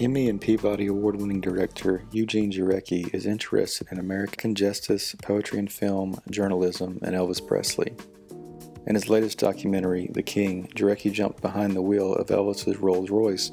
Emmy and Peabody Award winning director Eugene Jarecki is interested in American justice, poetry and film, journalism, and Elvis Presley. In his latest documentary, The King, Jarecki jumped behind the wheel of Elvis's Rolls Royce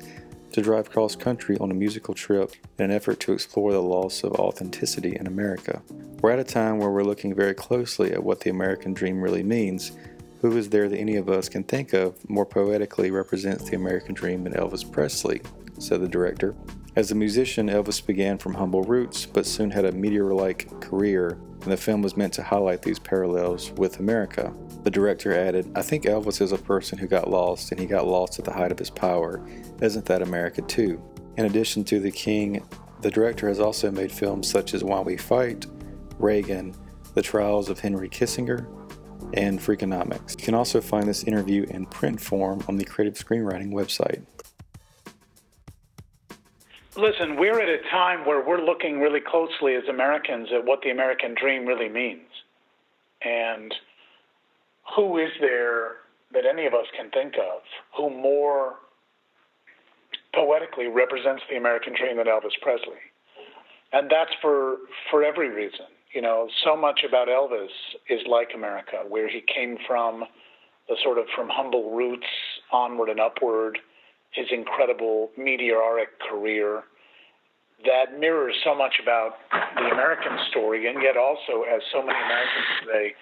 to drive cross country on a musical trip in an effort to explore the loss of authenticity in America. We're at a time where we're looking very closely at what the American dream really means. Who is there that any of us can think of more poetically represents the American dream than Elvis Presley? Said the director. As a musician, Elvis began from humble roots, but soon had a meteor like career, and the film was meant to highlight these parallels with America. The director added, I think Elvis is a person who got lost, and he got lost at the height of his power. Isn't that America too? In addition to The King, the director has also made films such as Why We Fight, Reagan, The Trials of Henry Kissinger, and Freakonomics. You can also find this interview in print form on the Creative Screenwriting website. Listen, we're at a time where we're looking really closely as Americans at what the American dream really means. And who is there that any of us can think of who more poetically represents the American dream than Elvis Presley? And that's for for every reason. You know, so much about Elvis is like America, where he came from, the sort of from humble roots onward and upward his incredible meteoric career that mirrors so much about the American story, and yet also, as so many Americans today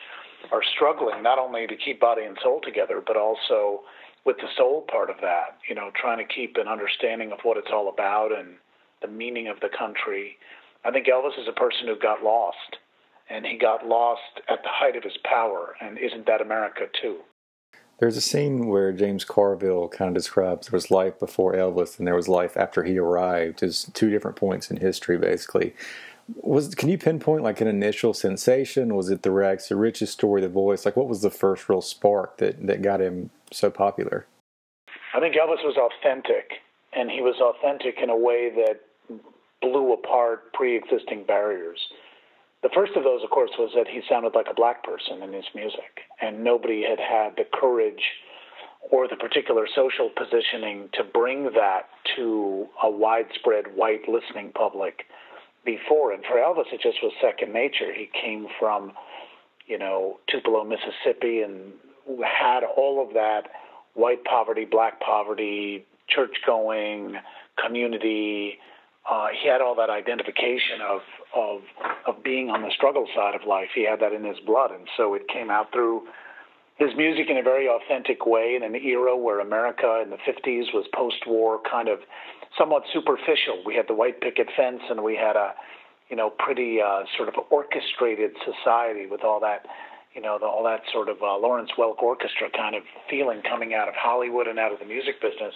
are struggling, not only to keep body and soul together, but also with the soul part of that, you know, trying to keep an understanding of what it's all about and the meaning of the country. I think Elvis is a person who got lost, and he got lost at the height of his power, and isn't that America too? There's a scene where James Carville kind of describes there was life before Elvis and there was life after he arrived as two different points in history, basically. Was can you pinpoint like an initial sensation? Was it the rags to riches story, the voice? Like, what was the first real spark that that got him so popular? I think Elvis was authentic, and he was authentic in a way that blew apart pre-existing barriers. The first of those, of course, was that he sounded like a black person in his music, and nobody had had the courage or the particular social positioning to bring that to a widespread white listening public before. And for Elvis, it just was second nature. He came from, you know, Tupelo, Mississippi, and had all of that white poverty, black poverty, church going, community. Uh, he had all that identification of, of of being on the struggle side of life. He had that in his blood, and so it came out through his music in a very authentic way in an era where America in the 50s was post-war kind of somewhat superficial. We had the white picket fence, and we had a you know pretty uh, sort of orchestrated society with all that you know the, all that sort of uh, Lawrence Welk orchestra kind of feeling coming out of Hollywood and out of the music business.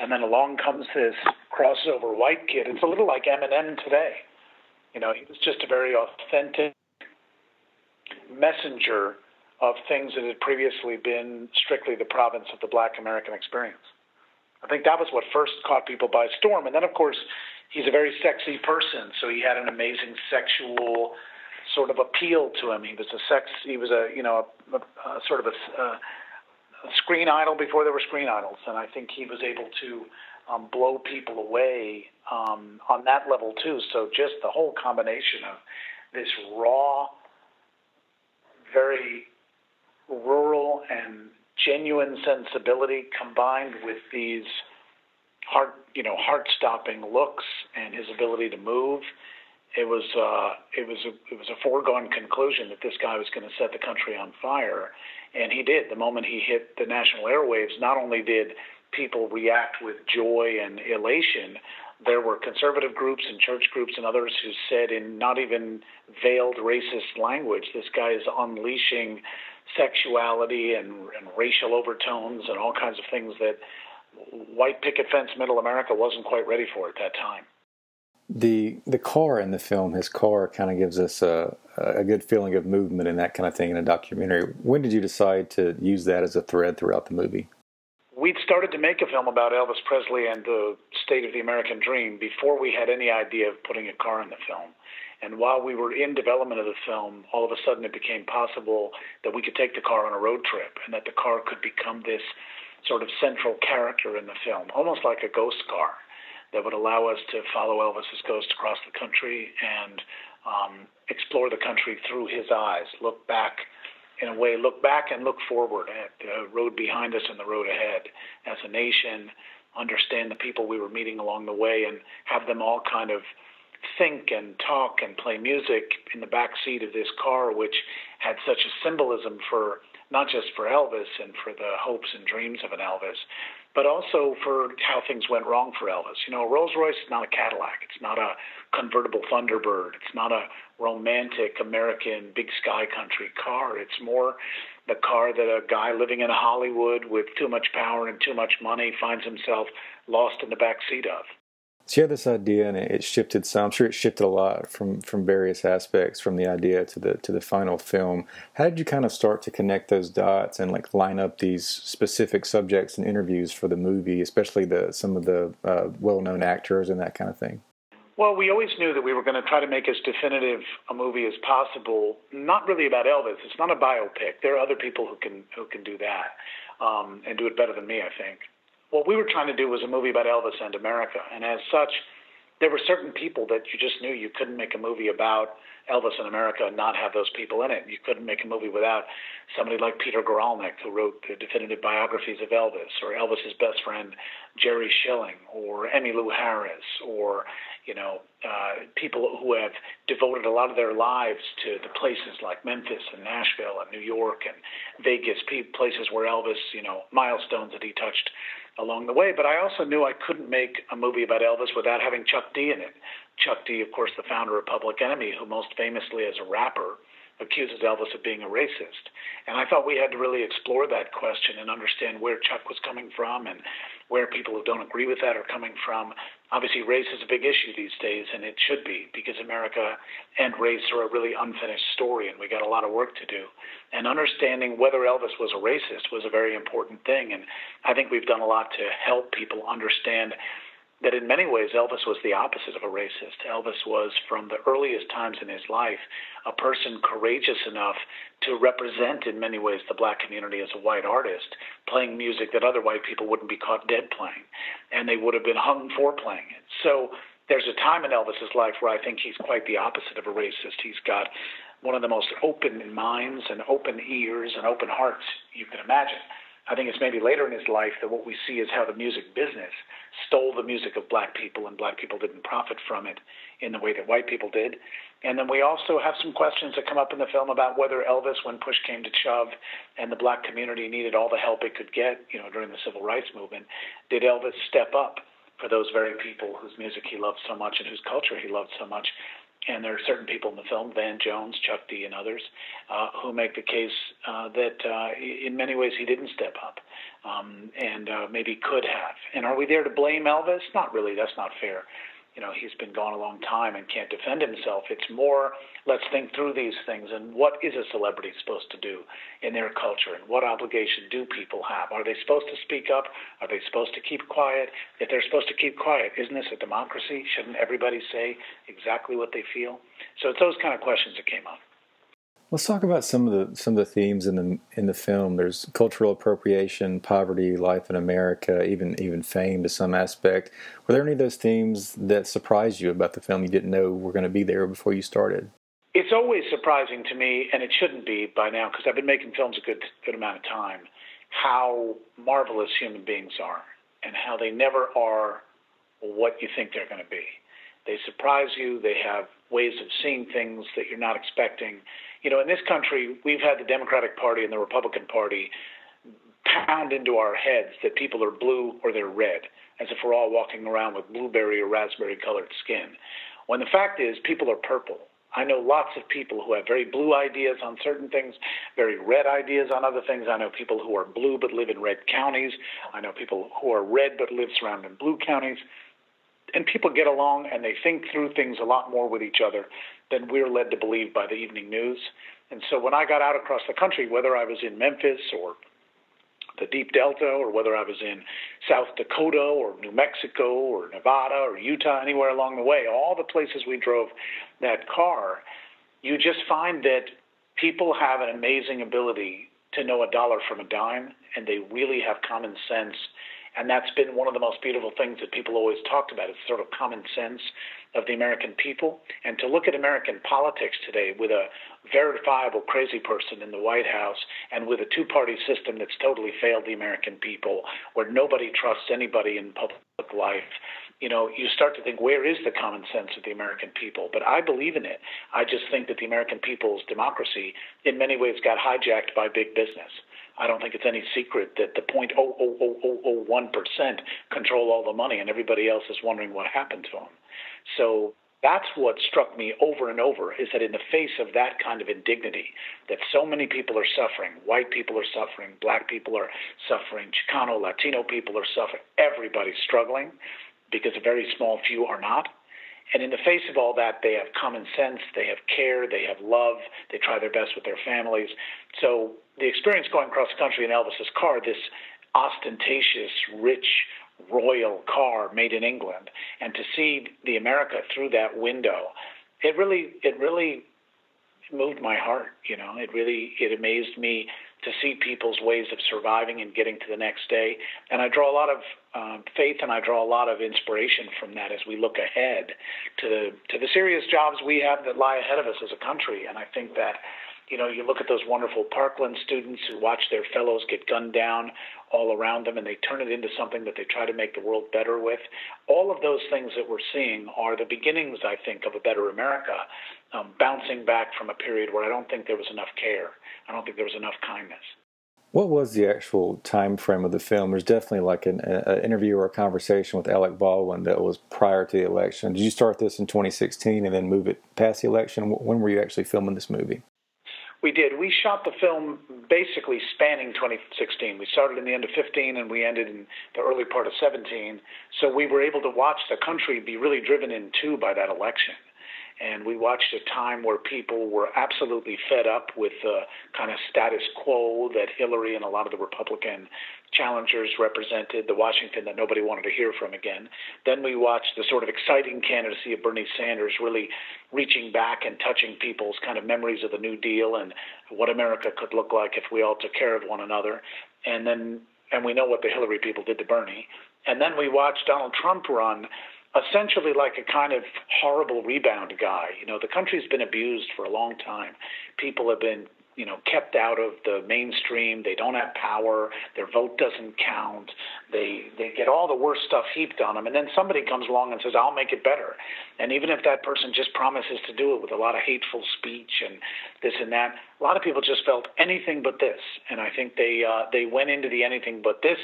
And then along comes this crossover white kid. It's a little like Eminem today. You know, he was just a very authentic messenger of things that had previously been strictly the province of the black American experience. I think that was what first caught people by storm. And then, of course, he's a very sexy person. So he had an amazing sexual sort of appealed to him. He was a sex. He was a you know a, a, a sort of a, a screen idol before there were screen idols, and I think he was able to um, blow people away um, on that level too. So just the whole combination of this raw, very rural and genuine sensibility combined with these heart, you know, heart-stopping looks and his ability to move. It was uh, it was a, it was a foregone conclusion that this guy was going to set the country on fire, and he did. The moment he hit the national airwaves, not only did people react with joy and elation, there were conservative groups and church groups and others who said, in not even veiled racist language, this guy is unleashing sexuality and, and racial overtones and all kinds of things that white picket fence middle America wasn't quite ready for at that time. The the car in the film, his car, kind of gives us a a good feeling of movement and that kind of thing in a documentary. When did you decide to use that as a thread throughout the movie? We'd started to make a film about Elvis Presley and the state of the American dream before we had any idea of putting a car in the film. And while we were in development of the film, all of a sudden it became possible that we could take the car on a road trip and that the car could become this sort of central character in the film, almost like a ghost car that would allow us to follow Elvis's ghost across the country and um, explore the country through his eyes, look back in a way, look back and look forward at the road behind us and the road ahead. As a nation, understand the people we were meeting along the way, and have them all kind of think and talk and play music in the back seat of this car, which had such a symbolism for not just for Elvis and for the hopes and dreams of an Elvis, but also for how things went wrong for Elvis. You know, a Rolls Royce is not a Cadillac. It's not a convertible Thunderbird. It's not a romantic American big sky country car. It's more the car that a guy living in Hollywood with too much power and too much money finds himself lost in the back seat of. So you had this idea, and it shifted some. I'm sure it shifted a lot from from various aspects, from the idea to the to the final film. How did you kind of start to connect those dots and like line up these specific subjects and interviews for the movie, especially the some of the uh, well known actors and that kind of thing? Well, we always knew that we were going to try to make as definitive a movie as possible. Not really about Elvis. It's not a biopic. There are other people who can who can do that um, and do it better than me, I think what we were trying to do was a movie about Elvis and America, and as such, there were certain people that you just knew you couldn't make a movie about Elvis and America and not have those people in it. You couldn't make a movie without somebody like Peter Guralnick, who wrote the definitive biographies of Elvis, or Elvis's best friend Jerry Schilling, or Emmylou Harris, or you know uh, people who have devoted a lot of their lives to the places like Memphis and Nashville and New York and Vegas, places where Elvis, you know, milestones that he touched along the way. But I also knew I couldn't make a movie about Elvis without having Chuck D in it. Chuck D, of course, the founder of Public Enemy, who most famously as a rapper accuses Elvis of being a racist. And I thought we had to really explore that question and understand where Chuck was coming from and where people who don't agree with that are coming from. Obviously, race is a big issue these days, and it should be because America and race are a really unfinished story, and we got a lot of work to do. And understanding whether Elvis was a racist was a very important thing. And I think we've done a lot to help people understand that in many ways Elvis was the opposite of a racist. Elvis was, from the earliest times in his life, a person courageous enough to represent, in many ways, the black community as a white artist, playing music that other white people wouldn't be caught dead playing, and they would have been hung for playing it. So there's a time in Elvis's life where I think he's quite the opposite of a racist. He's got one of the most open minds and open ears and open hearts you can imagine. I think it's maybe later in his life that what we see is how the music business stole the music of black people and black people didn't profit from it in the way that white people did. And then we also have some questions that come up in the film about whether Elvis, when push came to shove and the black community needed all the help it could get, you know, during the civil rights movement, did Elvis step up for those very people whose music he loved so much and whose culture he loved so much and there are certain people in the film, Van Jones, Chuck D, and others, uh, who make the case uh, that uh, in many ways he didn't step up um, and uh, maybe could have. And are we there to blame Elvis? Not really. That's not fair you know he's been gone a long time and can't defend himself. It's more let's think through these things and what is a celebrity supposed to do in their culture and what obligation do people have? Are they supposed to speak up? Are they supposed to keep quiet? If they're supposed to keep quiet, isn't this a democracy? Shouldn't everybody say exactly what they feel? So it's those kind of questions that came up. Let's talk about some of the some of the themes in the in the film. There's cultural appropriation, poverty, life in America, even even fame to some aspect. Were there any of those themes that surprised you about the film you didn't know were going to be there before you started? It's always surprising to me, and it shouldn't be by now because I've been making films a good good amount of time. How marvelous human beings are, and how they never are what you think they're going to be. They surprise you. They have ways of seeing things that you're not expecting you know, in this country, we've had the Democratic Party and the Republican Party pound into our heads that people are blue or they're red, as if we're all walking around with blueberry or raspberry colored skin. When the fact is, people are purple. I know lots of people who have very blue ideas on certain things, very red ideas on other things. I know people who are blue but live in red counties. I know people who are red but live surrounded in blue counties. And people get along and they think through things a lot more with each other than we're led to believe by the evening news. And so when I got out across the country, whether I was in Memphis or the Deep Delta, or whether I was in South Dakota or New Mexico or Nevada or Utah, anywhere along the way, all the places we drove that car, you just find that people have an amazing ability to know a dollar from a dime, and they really have common sense. And that's been one of the most beautiful things that people always talked about. It's sort of common sense of the American people. And to look at American politics today with a verifiable crazy person in the White House and with a two party system that's totally failed the American people, where nobody trusts anybody in public life, you know, you start to think, where is the common sense of the American people? But I believe in it. I just think that the American people's democracy, in many ways, got hijacked by big business. I don't think it's any secret that the 0.00001% control all the money and everybody else is wondering what happened to them. So that's what struck me over and over is that in the face of that kind of indignity, that so many people are suffering, white people are suffering, black people are suffering, Chicano, Latino people are suffering, everybody's struggling because a very small few are not. And in the face of all that, they have common sense, they have care, they have love, they try their best with their families. So the experience going across the country in Elvis's car, this ostentatious, rich, royal car made in England, and to see the America through that window, it really, it really moved my heart. You know, it really, it amazed me to see people's ways of surviving and getting to the next day. And I draw a lot of um, faith and I draw a lot of inspiration from that as we look ahead to to the serious jobs we have that lie ahead of us as a country. And I think that you know, you look at those wonderful Parkland students who watch their fellows get gunned down all around them and they turn it into something that they try to make the world better with. All of those things that we're seeing are the beginnings, I think, of a better America, um, bouncing back from a period where I don't think there was enough care. I don't think there was enough kindness. What was the actual time frame of the film? There's definitely like an, an, interview or a conversation with Alec Baldwin that was prior to the election. Did you start this in 2016 and then move it past the election? When were you actually filming this movie? We did. We shot the film basically spanning 2016. We started in the end of 15 and we ended in the early part of 17. So we were able to watch the country be really driven in two by that election. And we watched a time where people were absolutely fed up with the kind of status quo that Hillary and a lot of the Republican challengers represented, the Washington that nobody wanted to hear from again. Then we watched the sort of exciting candidacy of Bernie Sanders really reaching back and touching people's kind of memories of the New Deal and what America could look like if we all took care of one another. And then, and we know what the Hillary people did to Bernie. And then we watched Donald Trump run essentially like a kind of horrible rebound guy. You know, the country's been abused for a long time. People have been, you know, kept out of the mainstream. They don't have power. Their vote doesn't count. They they get all the worst stuff heaped on them, and then somebody comes along and says, "I'll make it better." And even if that person just promises to do it with a lot of hateful speech and this and that, a lot of people just felt anything but this. And I think they uh, they went into the anything but this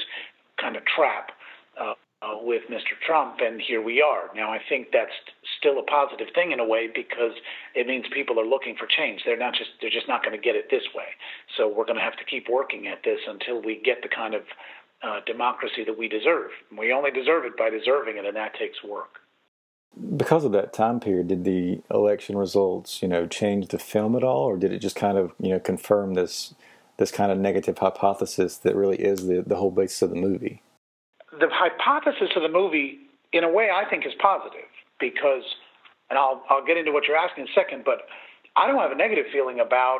kind of trap. Uh, uh, with Mr. Trump, and here we are. Now, I think that's still a positive thing in a way because it means people are looking for change. They're not just they're just not going to get it this way. So we're going to have to keep working at this until we get the kind of uh, democracy that we deserve. We only deserve it by deserving it, and that takes work. Because of that time period, did the election results, you know, change the film at all, or did it just kind of, you know, confirm this this kind of negative hypothesis that really is the the whole basis of the movie? The hypothesis of the movie, in a way, I think is positive because and I'll I'll get into what you're asking in a second, but I don't have a negative feeling about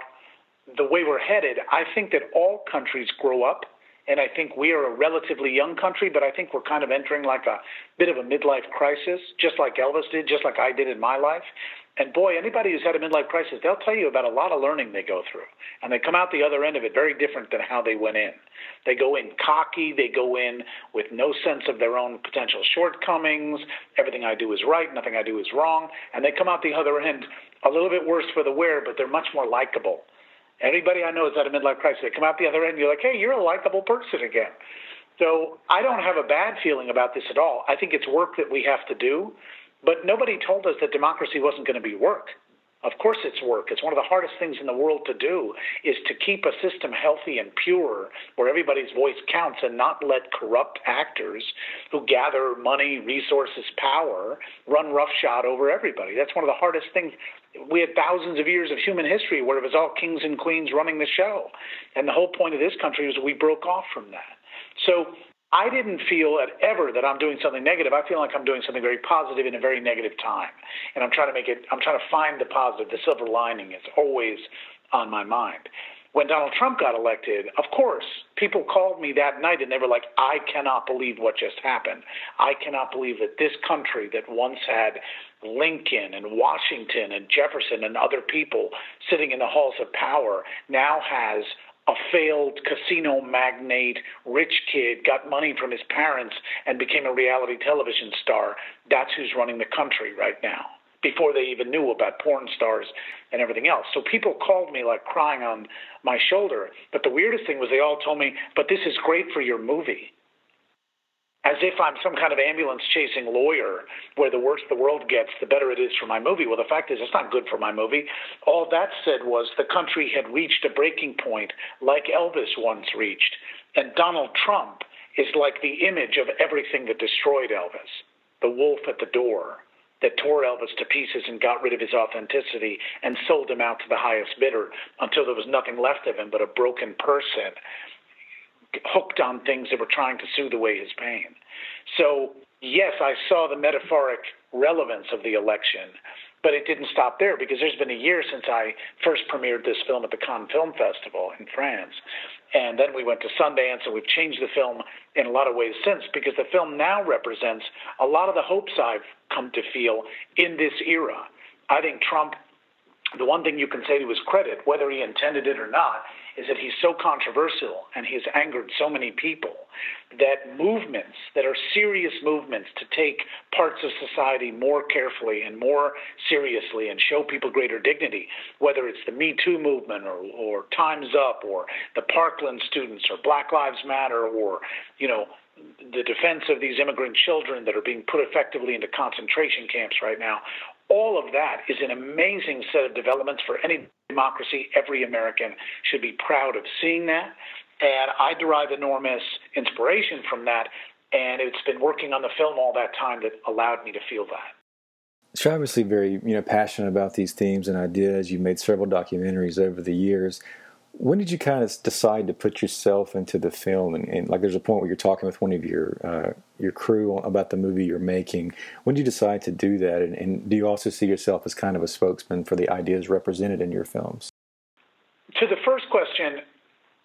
the way we're headed. I think that all countries grow up and I think we are a relatively young country, but I think we're kind of entering like a bit of a midlife crisis, just like Elvis did, just like I did in my life. And boy, anybody who's had a midlife crisis, they'll tell you about a lot of learning they go through. And they come out the other end of it very different than how they went in. They go in cocky, they go in with no sense of their own potential shortcomings. Everything I do is right, nothing I do is wrong. And they come out the other end a little bit worse for the wear, but they're much more likable. Anybody I know is at a midlife crisis. They come out the other end, you're like, hey, you're a likable person again. So I don't have a bad feeling about this at all. I think it's work that we have to do. But nobody told us that democracy wasn't going to be work. Of course, it's work. It's one of the hardest things in the world to do is to keep a system healthy and pure where everybody's voice counts and not let corrupt actors who gather money, resources, power run roughshod over everybody. That's one of the hardest things. We had thousands of years of human history where it was all kings and queens running the show. And the whole point of this country was we broke off from that. So I didn't feel at ever that I'm doing something negative. I feel like I'm doing something very positive in a very negative time. And I'm trying to make it, I'm trying to find the positive, the silver lining is always on my mind. When Donald Trump got elected, of course, people called me that night and they were like, I cannot believe what just happened. I cannot believe that this country that once had Lincoln and Washington and Jefferson and other people sitting in the halls of power now has a failed casino magnate, rich kid, got money from his parents, and became a reality television star. That's who's running the country right now, before they even knew about porn stars and everything else. So people called me like crying on my shoulder. But the weirdest thing was they all told me, but this is great for your movie as if I'm some kind of ambulance chasing lawyer where the worse the world gets, the better it is for my movie. Well, the fact is, it's not good for my movie. All that said was the country had reached a breaking point like Elvis once reached. And Donald Trump is like the image of everything that destroyed Elvis the wolf at the door that tore Elvis to pieces and got rid of his authenticity and sold him out to the highest bidder until there was nothing left of him but a broken person hooked on things that were trying to soothe away his pain. So, yes, I saw the metaphoric relevance of the election, but it didn't stop there because there's been a year since I first premiered this film at the Cannes Film Festival in France. And then we went to Sundance, and we've changed the film in a lot of ways since because the film now represents a lot of the hopes I've come to feel in this era. I think Trump, the one thing you can say to his credit, whether he intended it or not, is that he's so controversial and he's angered so many people that movements that are serious movements to take parts of society more carefully and more seriously and show people greater dignity, whether it's the Me Too movement or, or Time's Up or the Parkland students or Black Lives Matter or, you know, the defense of these immigrant children that are being put effectively into concentration camps right now, all of that is an amazing set of developments for any democracy. Every American should be proud of seeing that. And I derive enormous inspiration from that. And it's been working on the film all that time that allowed me to feel that. You're obviously very, you know, passionate about these themes and ideas. You've made several documentaries over the years when did you kind of decide to put yourself into the film? And, and like there's a point where you're talking with one of your uh, your crew about the movie you're making. When did you decide to do that? And, and, do you also see yourself as kind of a spokesman for the ideas represented in your films? To the first question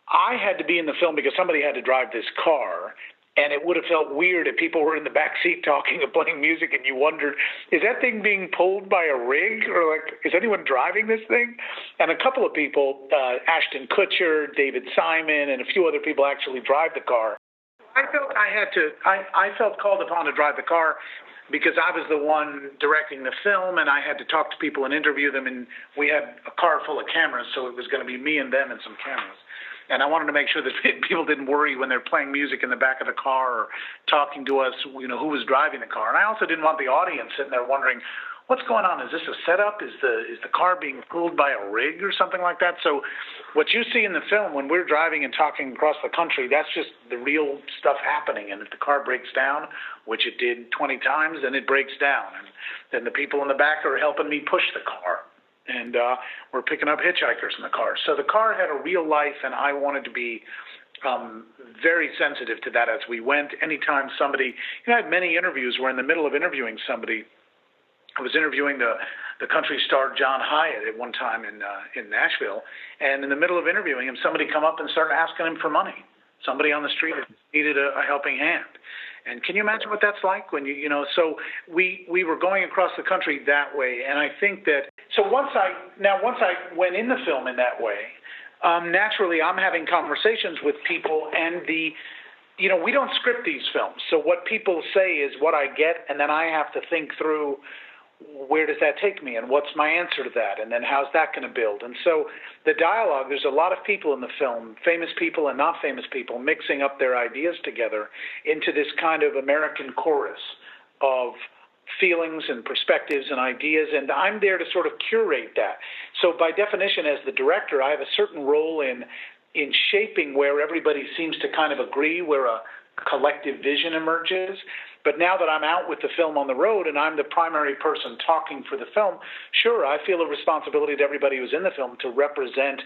i had to be in the film because somebody had to drive this car and it would have felt weird if people were in the back seat talking and playing music and you wondered is that thing being pulled by a rig? Or like is anyone driving this thing? And a couple of people uh, ashton kutcher david simon and a few other people actually drive the car. I felt i had to i, I felt called upon to drive the car because I was the one directing the film and I had to talk to people and interview them and we had a car full of cameras so it was going to be me and them and some cameras and I wanted to make sure that people didn't worry when they're playing music in the back of the car or talking to us, you know, who was driving the car. And I also didn't want the audience sitting there wondering, what's going on? Is this a setup? Is the is the car being pulled by a rig or something like that? So, what you see in the film when we're driving and talking across the country, that's just the real stuff happening. And if the car breaks down, which it did 20 times, then it breaks down, and then the people in the back are helping me push the car and uh, we're picking up hitchhikers in the car. So the car had a real life, and I wanted to be um, very sensitive to that as we went. Anytime somebody, you know, I had many interviews where in the middle of interviewing somebody, I was interviewing the the country star John Hiatt at one time in uh, in Nashville, and in the middle of interviewing him, somebody come up and started asking him for money. Somebody on the street needed a, a helping hand. And can you imagine what that's like when you you know? So we we were going across the country that way, and I think that so once I now once I went in the film in that way, um, naturally I'm having conversations with people, and the you know we don't script these films, so what people say is what I get, and then I have to think through where does that take me and what's my answer to that and then how's that going to build? And so the dialogue there's a lot of people in the film famous people and not famous people mixing up their ideas together into this kind of american chorus of feelings and perspectives and ideas and i'm there to sort of curate that. So by definition as the director i have a certain role in in shaping where everybody seems to kind of agree where a collective vision emerges but now that I'm out with the film on the road and I'm the primary person talking for the film, sure, I feel a responsibility to everybody who's in the film to represent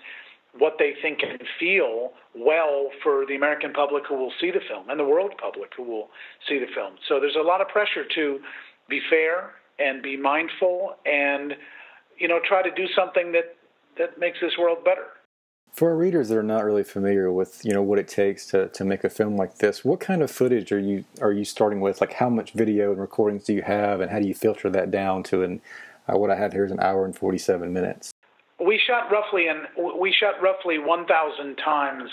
what they think and feel well for the American public who will see the film and the world public who will see the film. So there's a lot of pressure to be fair and be mindful and you know try to do something that that makes this world better. For our readers that are not really familiar with, you know, what it takes to, to make a film like this, what kind of footage are you are you starting with? Like, how much video and recordings do you have, and how do you filter that down to an uh, what I have here is an hour and forty seven minutes? We shot roughly and we shot roughly one thousand times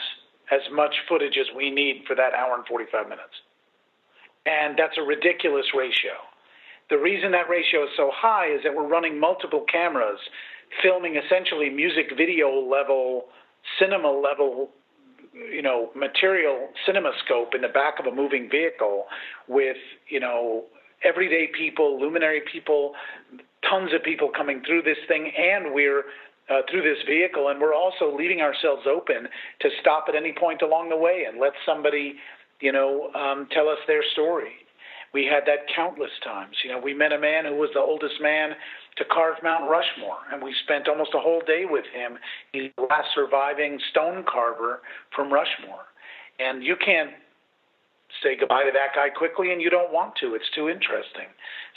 as much footage as we need for that hour and forty five minutes, and that's a ridiculous ratio. The reason that ratio is so high is that we're running multiple cameras, filming essentially music video level cinema level you know material cinema scope in the back of a moving vehicle with you know everyday people luminary people tons of people coming through this thing and we're uh, through this vehicle and we're also leaving ourselves open to stop at any point along the way and let somebody you know um, tell us their story. We had that countless times. You know we met a man who was the oldest man to carve Mount Rushmore, and we spent almost a whole day with him. He's the last surviving stone carver from Rushmore, and you can't say goodbye to that guy quickly, and you don't want to. It's too interesting.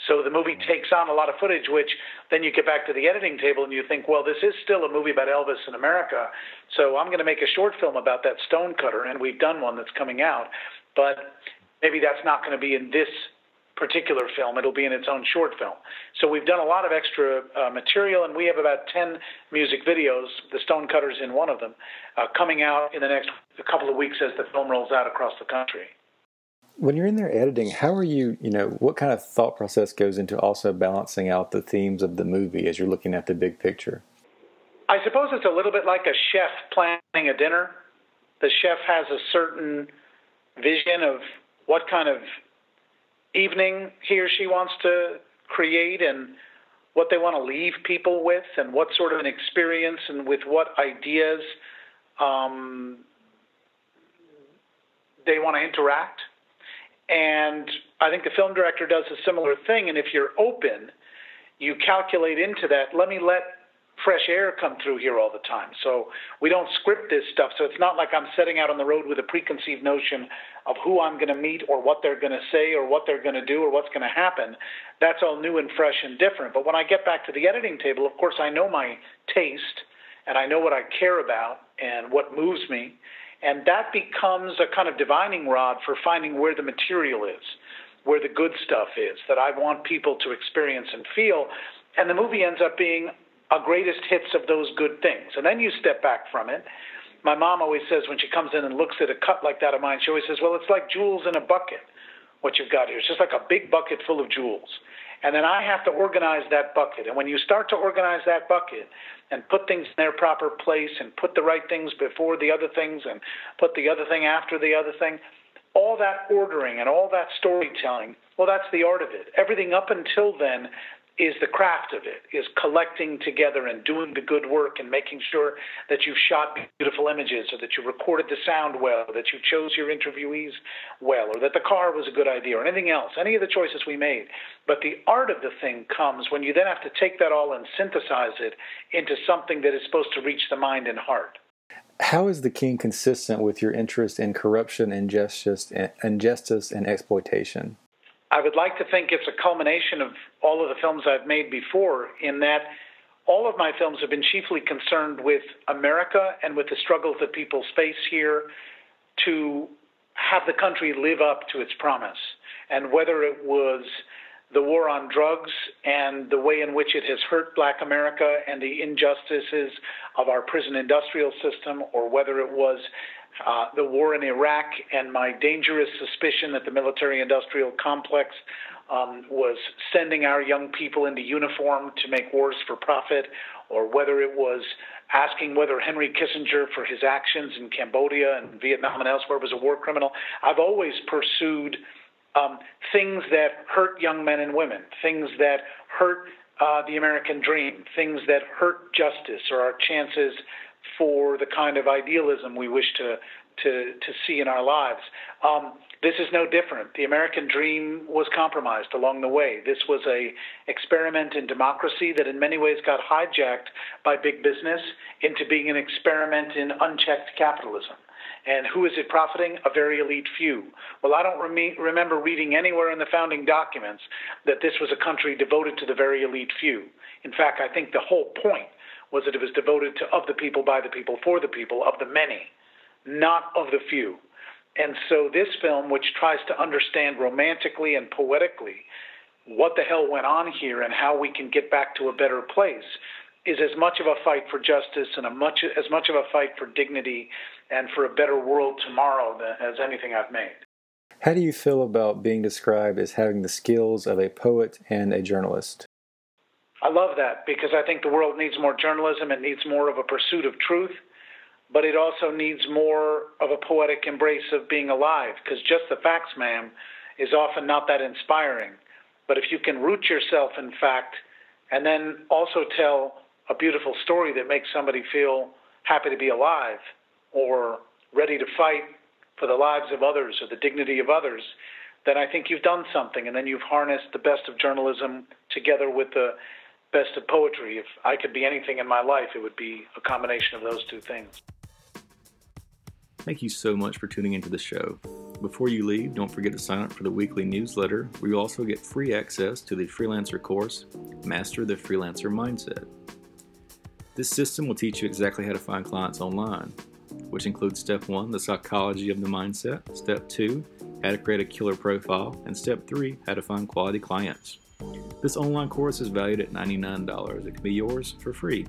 So the movie takes on a lot of footage, which then you get back to the editing table and you think, well, this is still a movie about Elvis in America, so I'm going to make a short film about that stone cutter, and we've done one that's coming out, but maybe that's not going to be in this particular film. It'll be in its own short film. So we've done a lot of extra uh, material, and we have about 10 music videos, the Stonecutters in one of them, uh, coming out in the next couple of weeks as the film rolls out across the country. When you're in there editing, how are you, you know, what kind of thought process goes into also balancing out the themes of the movie as you're looking at the big picture? I suppose it's a little bit like a chef planning a dinner. The chef has a certain vision of what kind of evening he or she wants to create and what they want to leave people with and what sort of an experience and with what ideas um, they want to interact. And I think the film director does a similar thing. And if you're open, you calculate into that. Let me let fresh air come through here all the time. So we don't script this stuff. So it's not like I'm setting out on the road with a preconceived notion of who I'm going to meet or what they're going to say or what they're going to do or what's going to happen. That's all new and fresh and different. But when I get back to the editing table, of course, I know my taste and I know what I care about and what moves me. And that becomes a kind of divining rod for finding where the material is, where the good stuff is that I want people to experience and feel. And the movie ends up being a greatest hits of those good things. And then you step back from it. My mom always says when she comes in and looks at a cut like that of mine, she always says, Well, it's like jewels in a bucket, what you've got here. It's just like a big bucket full of jewels. And then I have to organize that bucket. And when you start to organize that bucket and put things in their proper place and put the right things before the other things and put the other thing after the other thing, all that ordering and all that storytelling, well, that's the art of it. Everything up until then is the craft of it, is collecting together and doing the good work and making sure that you've shot beautiful images or that you recorded the sound well, that you chose your interviewees well, or that the car was a good idea, or anything else, any of the choices we made. But the art of the thing comes when you then have to take that all and synthesize it into something that is supposed to reach the mind and heart. How is the king consistent with your interest in corruption, injustice, injustice and exploitation? I would like to think it's a culmination of all of the films I've made before, in that all of my films have been chiefly concerned with America and with the struggles that people face here to have the country live up to its promise. And whether it was the war on drugs and the way in which it has hurt black America and the injustices of our prison industrial system, or whether it was uh, the war in Iraq and my dangerous suspicion that the military industrial complex um, was sending our young people into uniform to make wars for profit, or whether it was asking whether Henry Kissinger, for his actions in Cambodia and Vietnam and elsewhere, was a war criminal. I've always pursued um, things that hurt young men and women, things that hurt uh, the American dream, things that hurt justice or our chances for the kind of idealism we wish to to to see in our lives. Um, this is no different. The American dream was compromised along the way. This was a experiment in democracy that in many ways got hijacked by big business into being an experiment in unchecked capitalism. And who is it profiting? A very elite few. Well, I don't rem- remember reading anywhere in the founding documents that this was a country devoted to the very elite few. In fact, I think the whole point was that it was devoted to of the people, by the people, for the people, of the many, not of the few. And so this film, which tries to understand romantically and poetically what the hell went on here and how we can get back to a better place, is as much of a fight for justice and a much as much of a fight for dignity and for a better world tomorrow as anything I've made. How do you feel about being described as having the skills of a poet and a journalist? I love that because I think the world needs more journalism. It needs more of a pursuit of truth, but it also needs more of a poetic embrace of being alive because just the facts, ma'am, is often not that inspiring. But if you can root yourself in fact and then also tell a beautiful story that makes somebody feel happy to be alive or ready to fight for the lives of others or the dignity of others, then I think you've done something. And then you've harnessed the best of journalism together with the best of poetry. If I could be anything in my life, it would be a combination of those two things. Thank you so much for tuning into the show. Before you leave, don't forget to sign up for the weekly newsletter, where you also get free access to the freelancer course, Master the Freelancer Mindset. This system will teach you exactly how to find clients online, which includes step one, the psychology of the mindset, step two, how to create a killer profile, and step three, how to find quality clients. This online course is valued at $99. It can be yours for free.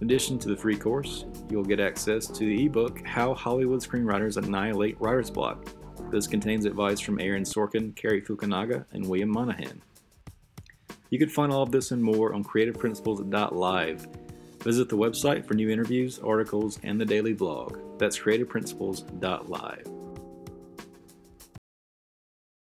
In addition to the free course, you'll get access to the ebook How Hollywood Screenwriters Annihilate Writer's Block. This contains advice from Aaron Sorkin, Cary Fukunaga, and William Monahan. You can find all of this and more on creativeprinciples.live. Visit the website for new interviews, articles, and the daily blog. That's creativeprinciples.live.